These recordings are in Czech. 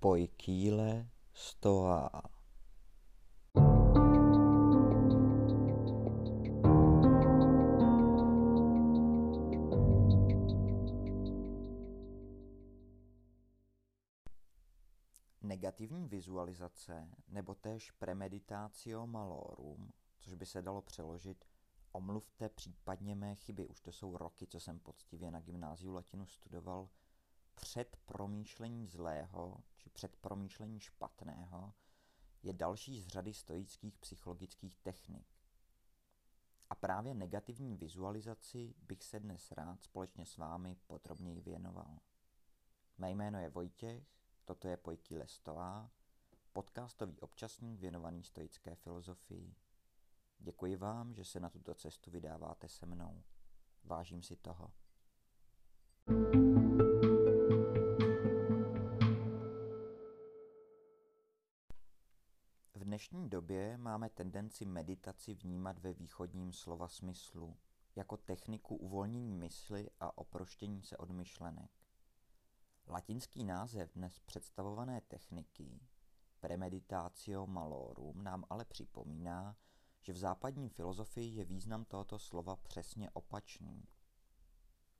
poikile stoa. Negativní vizualizace nebo též premeditatio malorum, což by se dalo přeložit omluvte případně mé chyby, už to jsou roky, co jsem poctivě na gymnáziu latinu studoval, před promýšlení zlého či před promýšlení špatného je další z řady stoických psychologických technik. A právě negativní vizualizaci bych se dnes rád společně s vámi podrobněji věnoval. Mé jméno je Vojtěch, toto je Pojky Lestová, podcastový občasník věnovaný stoické filozofii. Děkuji vám, že se na tuto cestu vydáváte se mnou. Vážím si toho. V dnešní době máme tendenci meditaci vnímat ve východním slova smyslu, jako techniku uvolnění mysli a oproštění se od myšlenek. Latinský název dnes představované techniky, premeditatio malorum, nám ale připomíná, že v západní filozofii je význam tohoto slova přesně opačný.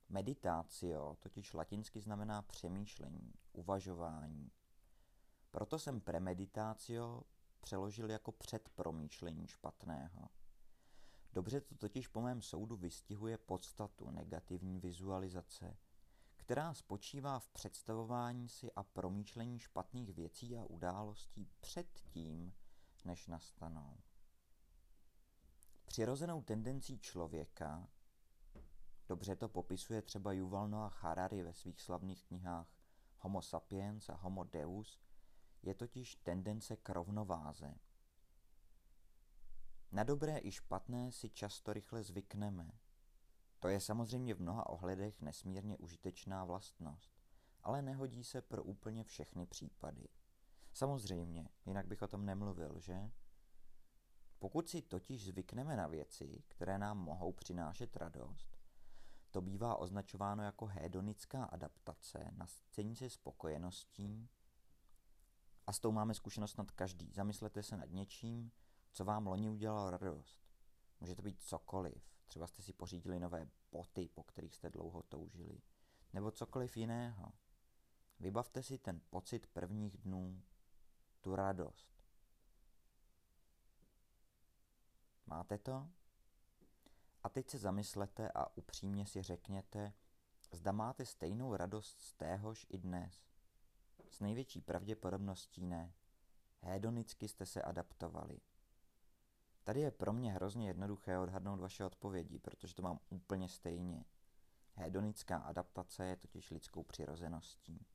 Meditatio totiž latinsky znamená přemýšlení, uvažování. Proto jsem premeditatio přeložil jako předpromýšlení špatného. Dobře to totiž po mém soudu vystihuje podstatu negativní vizualizace, která spočívá v představování si a promýšlení špatných věcí a událostí před tím, než nastanou. Přirozenou tendencí člověka, dobře to popisuje třeba Yuval Noah Harari ve svých slavných knihách Homo sapiens a Homo deus, je totiž tendence k rovnováze. Na dobré i špatné si často rychle zvykneme. To je samozřejmě v mnoha ohledech nesmírně užitečná vlastnost, ale nehodí se pro úplně všechny případy. Samozřejmě, jinak bych o tom nemluvil, že? Pokud si totiž zvykneme na věci, které nám mohou přinášet radost, to bývá označováno jako hedonická adaptace na scénice spokojeností a s tou máme zkušenost nad každý. Zamyslete se nad něčím, co vám loni udělalo radost. Může to být cokoliv. Třeba jste si pořídili nové boty, po kterých jste dlouho toužili. Nebo cokoliv jiného. Vybavte si ten pocit prvních dnů, tu radost. Máte to? A teď se zamyslete a upřímně si řekněte, zda máte stejnou radost z téhož i dnes. S největší pravděpodobností ne. Hedonicky jste se adaptovali. Tady je pro mě hrozně jednoduché odhadnout vaše odpovědi, protože to mám úplně stejně. Hedonická adaptace je totiž lidskou přirozeností.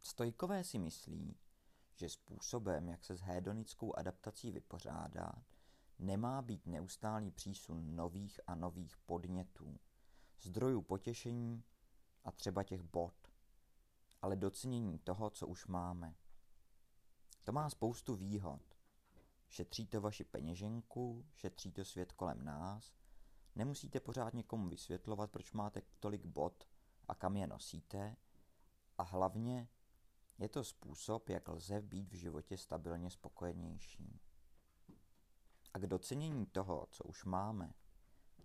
Stojkové si myslí, že způsobem, jak se s hedonickou adaptací vypořádat, nemá být neustálý přísun nových a nových podnětů, zdrojů potěšení a třeba těch bod, ale docenění toho, co už máme. To má spoustu výhod. Šetří to vaši peněženku, šetří to svět kolem nás, nemusíte pořád někomu vysvětlovat, proč máte tolik bod a kam je nosíte a hlavně je to způsob, jak lze být v životě stabilně spokojenější. A k docenění toho, co už máme,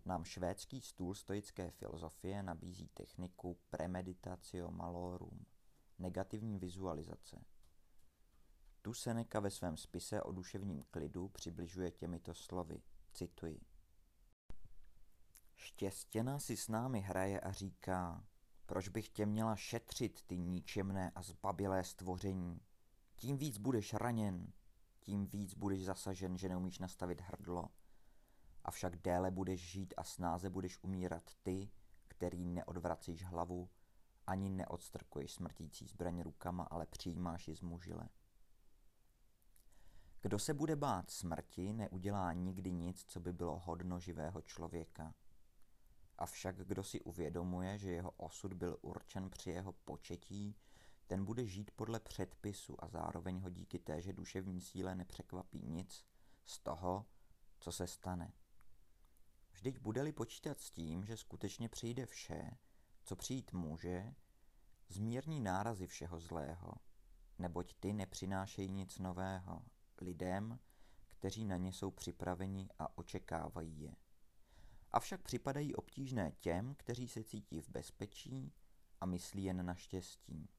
nám švédský stůl stoické filozofie nabízí techniku premeditatio malorum, negativní vizualizace. Tu Seneca ve svém spise o duševním klidu přibližuje těmito slovy, cituji. Štěstěna si s námi hraje a říká, proč bych tě měla šetřit, ty níčemné a zbabilé stvoření? Tím víc budeš raněn, tím víc budeš zasažen, že neumíš nastavit hrdlo. Avšak déle budeš žít a snáze budeš umírat ty, který neodvracíš hlavu, ani neodstrkuješ smrtící zbraň rukama, ale přijímáš ji z mužile. Kdo se bude bát smrti, neudělá nikdy nic, co by bylo hodno živého člověka. Avšak kdo si uvědomuje, že jeho osud byl určen při jeho početí, ten bude žít podle předpisu a zároveň ho díky téže duševní síle nepřekvapí nic z toho, co se stane. Vždyť bude-li počítat s tím, že skutečně přijde vše, co přijít může, zmírní nárazy všeho zlého, neboť ty nepřinášejí nic nového lidem, kteří na ně jsou připraveni a očekávají je. Avšak připadají obtížné těm, kteří se cítí v bezpečí a myslí jen na štěstí.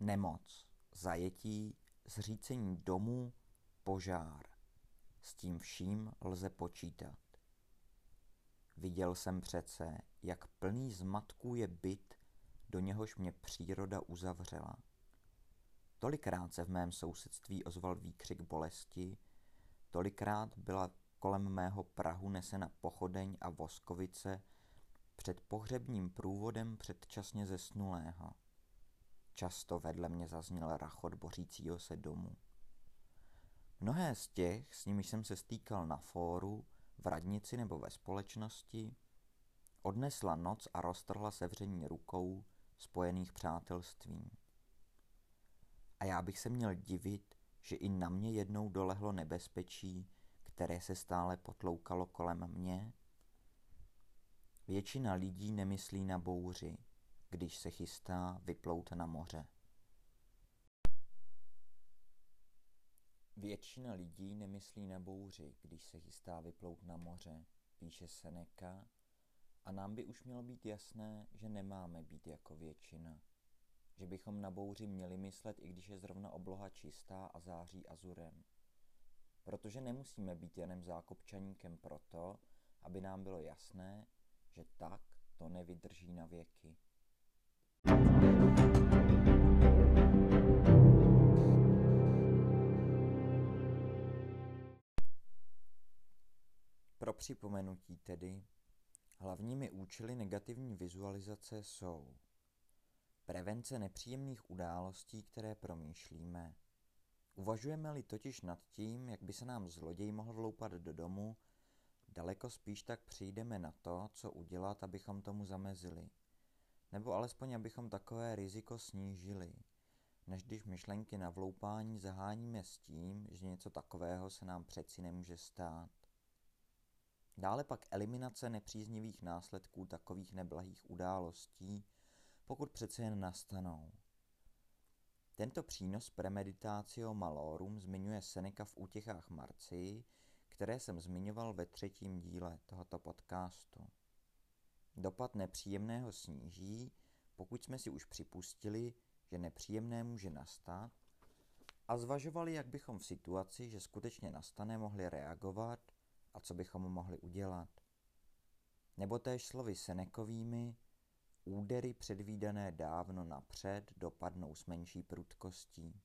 Nemoc, zajetí, zřícení domu, požár. S tím vším lze počítat. Viděl jsem přece, jak plný zmatků je byt, do něhož mě příroda uzavřela. Tolikrát se v mém sousedství ozval výkřik bolesti, tolikrát byla kolem mého Prahu nesena pochodeň a voskovice před pohřebním průvodem předčasně zesnulého. Často vedle mě zazněl rachot bořícího se domu. Mnohé z těch, s nimiž jsem se stýkal na fóru, v radnici nebo ve společnosti, odnesla noc a roztrhla sevření rukou spojených přátelstvím. A já bych se měl divit, že i na mě jednou dolehlo nebezpečí, které se stále potloukalo kolem mě? Většina lidí nemyslí na bouři, když se chystá vyplout na moře. Většina lidí nemyslí na bouři, když se chystá vyplout na moře, píše Seneca, a nám by už mělo být jasné, že nemáme být jako většina. Že bychom na bouři měli myslet, i když je zrovna obloha čistá a září azurem. Protože nemusíme být jenom zákopčaníkem proto, aby nám bylo jasné, že tak to nevydrží na věky. Připomenutí tedy, hlavními účely negativní vizualizace jsou prevence nepříjemných událostí, které promýšlíme. Uvažujeme-li totiž nad tím, jak by se nám zloděj mohl vloupat do domu, daleko spíš tak přijdeme na to, co udělat, abychom tomu zamezili. Nebo alespoň, abychom takové riziko snížili, než když myšlenky na vloupání zaháníme s tím, že něco takového se nám přeci nemůže stát. Dále pak eliminace nepříznivých následků takových neblahých událostí, pokud přece jen nastanou. Tento přínos premeditatio malorum zmiňuje Seneca v útěchách Marcii, které jsem zmiňoval ve třetím díle tohoto podcastu. Dopad nepříjemného sníží, pokud jsme si už připustili, že nepříjemné může nastat, a zvažovali, jak bychom v situaci, že skutečně nastane, mohli reagovat a co bychom mohli udělat. Nebo též slovy Senekovými, údery předvídané dávno napřed dopadnou s menší prudkostí.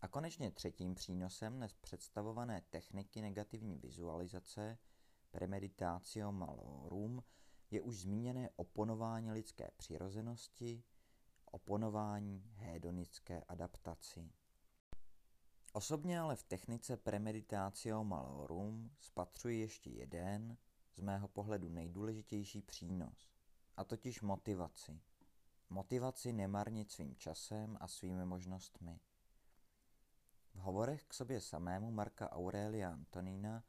A konečně třetím přínosem dnes představované techniky negativní vizualizace premeditatio malorum je už zmíněné oponování lidské přirozenosti, oponování hedonické adaptaci. Osobně ale v technice premeditatio malorum spatřuji ještě jeden, z mého pohledu nejdůležitější přínos, a totiž motivaci. Motivaci nemarnit svým časem a svými možnostmi. V hovorech k sobě samému Marka Aurelia Antonína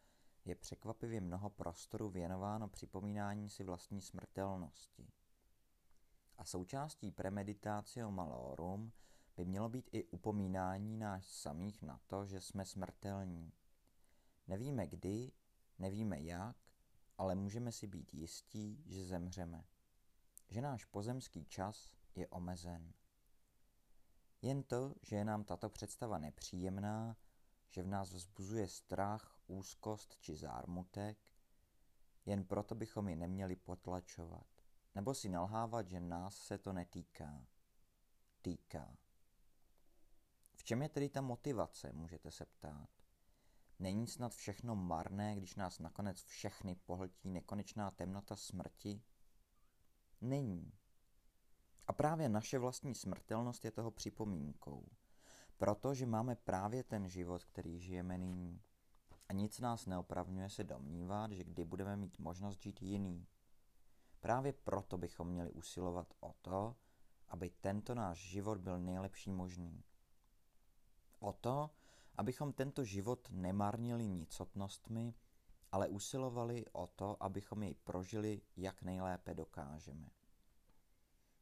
je překvapivě mnoho prostoru věnováno připomínání si vlastní smrtelnosti. A součástí premeditatio malorum by mělo být i upomínání nás samých na to, že jsme smrtelní. Nevíme kdy, nevíme jak, ale můžeme si být jistí, že zemřeme. Že náš pozemský čas je omezen. Jen to, že je nám tato představa nepříjemná, že v nás vzbuzuje strach, úzkost či zármutek, jen proto bychom ji neměli potlačovat, nebo si nalhávat, že nás se to netýká. Týká. Čem je tedy ta motivace, můžete se ptát. Není snad všechno marné, když nás nakonec všechny pohltí nekonečná temnota smrti? Není. A právě naše vlastní smrtelnost je toho připomínkou. Protože máme právě ten život, který žijeme nyní. A nic nás neopravňuje se domnívat, že kdy budeme mít možnost žít jiný. Právě proto bychom měli usilovat o to, aby tento náš život byl nejlepší možný. O to, abychom tento život nemarnili nicotnostmi, ale usilovali o to, abychom jej prožili jak nejlépe dokážeme.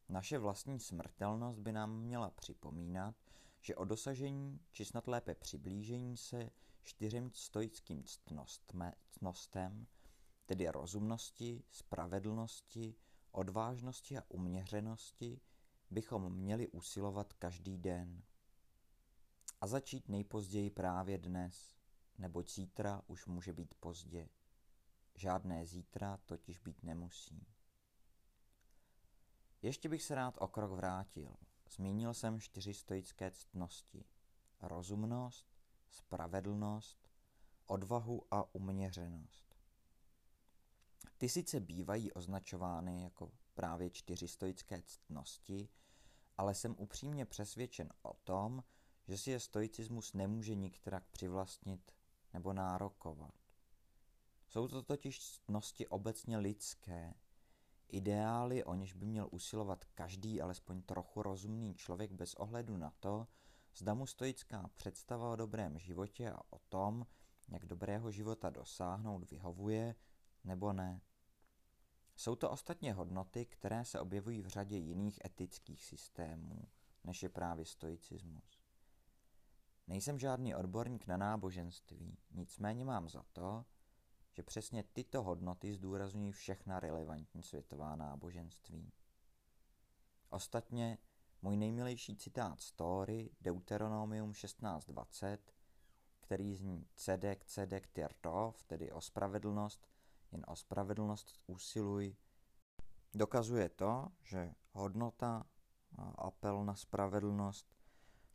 Naše vlastní smrtelnost by nám měla připomínat, že o dosažení, či snad lépe přiblížení se čtyřem stoickým ctnostem, tedy rozumnosti, spravedlnosti, odvážnosti a uměřenosti, bychom měli usilovat každý den. A začít nejpozději právě dnes, neboť zítra už může být pozdě. Žádné zítra totiž být nemusí. Ještě bych se rád o krok vrátil. Zmínil jsem čtyři stoické ctnosti. Rozumnost, spravedlnost, odvahu a uměřenost. Ty sice bývají označovány jako právě čtyři stoické ctnosti, ale jsem upřímně přesvědčen o tom, že si je stoicismus nemůže nikterak přivlastnit nebo nárokovat. Jsou to totiž ctnosti obecně lidské, ideály, o něž by měl usilovat každý alespoň trochu rozumný člověk bez ohledu na to, zda mu stoická představa o dobrém životě a o tom, jak dobrého života dosáhnout, vyhovuje nebo ne. Jsou to ostatně hodnoty, které se objevují v řadě jiných etických systémů, než je právě stoicismus. Nejsem žádný odborník na náboženství, nicméně mám za to, že přesně tyto hodnoty zdůrazňují všechna relevantní světová náboženství. Ostatně můj nejmilejší citát story Deuteronomium 16.20, který zní cedek, cedek tyrtov, tedy o spravedlnost, jen o spravedlnost usiluj, dokazuje to, že hodnota a apel na spravedlnost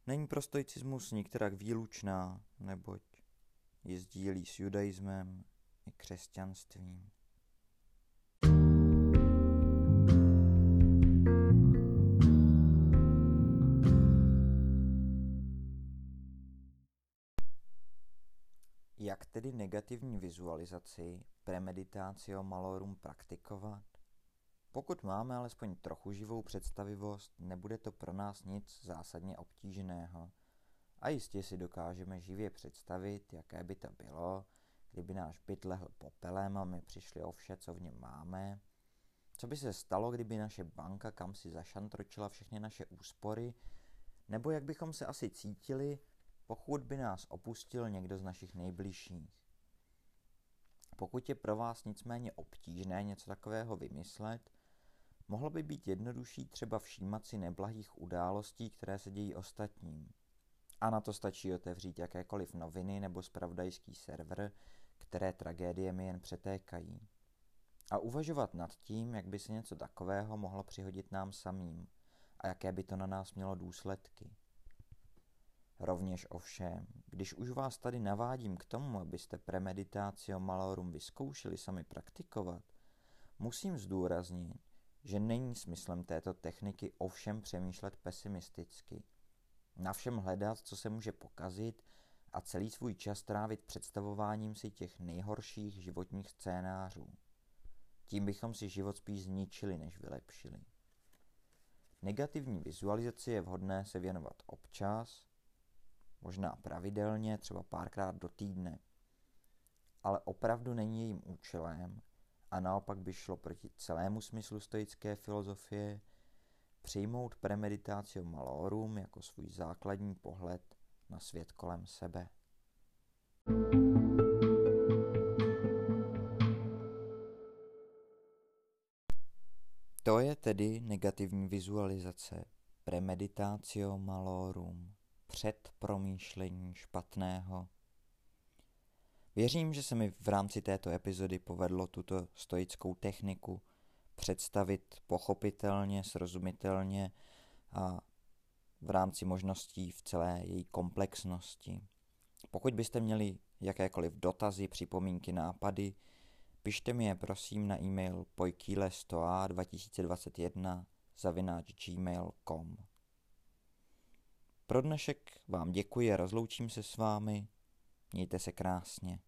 není pro stoicismus nikterak výlučná, neboť ji sdílí s judaismem i křesťanstvím. Jak tedy negativní vizualizaci premeditatio malorum praktikovat? Pokud máme alespoň trochu živou představivost, nebude to pro nás nic zásadně obtížného. A jistě si dokážeme živě představit, jaké by to bylo, kdyby náš byt lehl popelem a my přišli o vše, co v něm máme. Co by se stalo, kdyby naše banka kam si zašantročila všechny naše úspory, nebo jak bychom se asi cítili, pokud by nás opustil někdo z našich nejbližších. Pokud je pro vás nicméně obtížné něco takového vymyslet, mohlo by být jednodušší třeba všímat si neblahých událostí, které se dějí ostatním. A na to stačí otevřít jakékoliv noviny nebo spravodajský server, které tragédie mi jen přetékají. A uvažovat nad tím, jak by se něco takového mohlo přihodit nám samým a jaké by to na nás mělo důsledky. Rovněž ovšem, když už vás tady navádím k tomu, abyste premeditácio malorum vyzkoušeli sami praktikovat, musím zdůraznit, že není smyslem této techniky ovšem přemýšlet pesimisticky. Na všem hledat, co se může pokazit a celý svůj čas trávit představováním si těch nejhorších životních scénářů. Tím bychom si život spíš zničili, než vylepšili. Negativní vizualizaci je vhodné se věnovat občas, možná pravidelně, třeba párkrát do týdne. Ale opravdu není jejím účelem a naopak by šlo proti celému smyslu stoické filozofie přijmout premeditácium malorum jako svůj základní pohled na svět kolem sebe. To je tedy negativní vizualizace, premeditatio malorum, předpromýšlení špatného. Věřím, že se mi v rámci této epizody povedlo tuto stoickou techniku představit pochopitelně, srozumitelně a v rámci možností v celé její komplexnosti. Pokud byste měli jakékoliv dotazy, připomínky, nápady, pište mi je prosím na e-mail pojkýlestoa2021 zavináč gmail.com. Pro dnešek vám děkuji a rozloučím se s vámi. Mějte se krásně.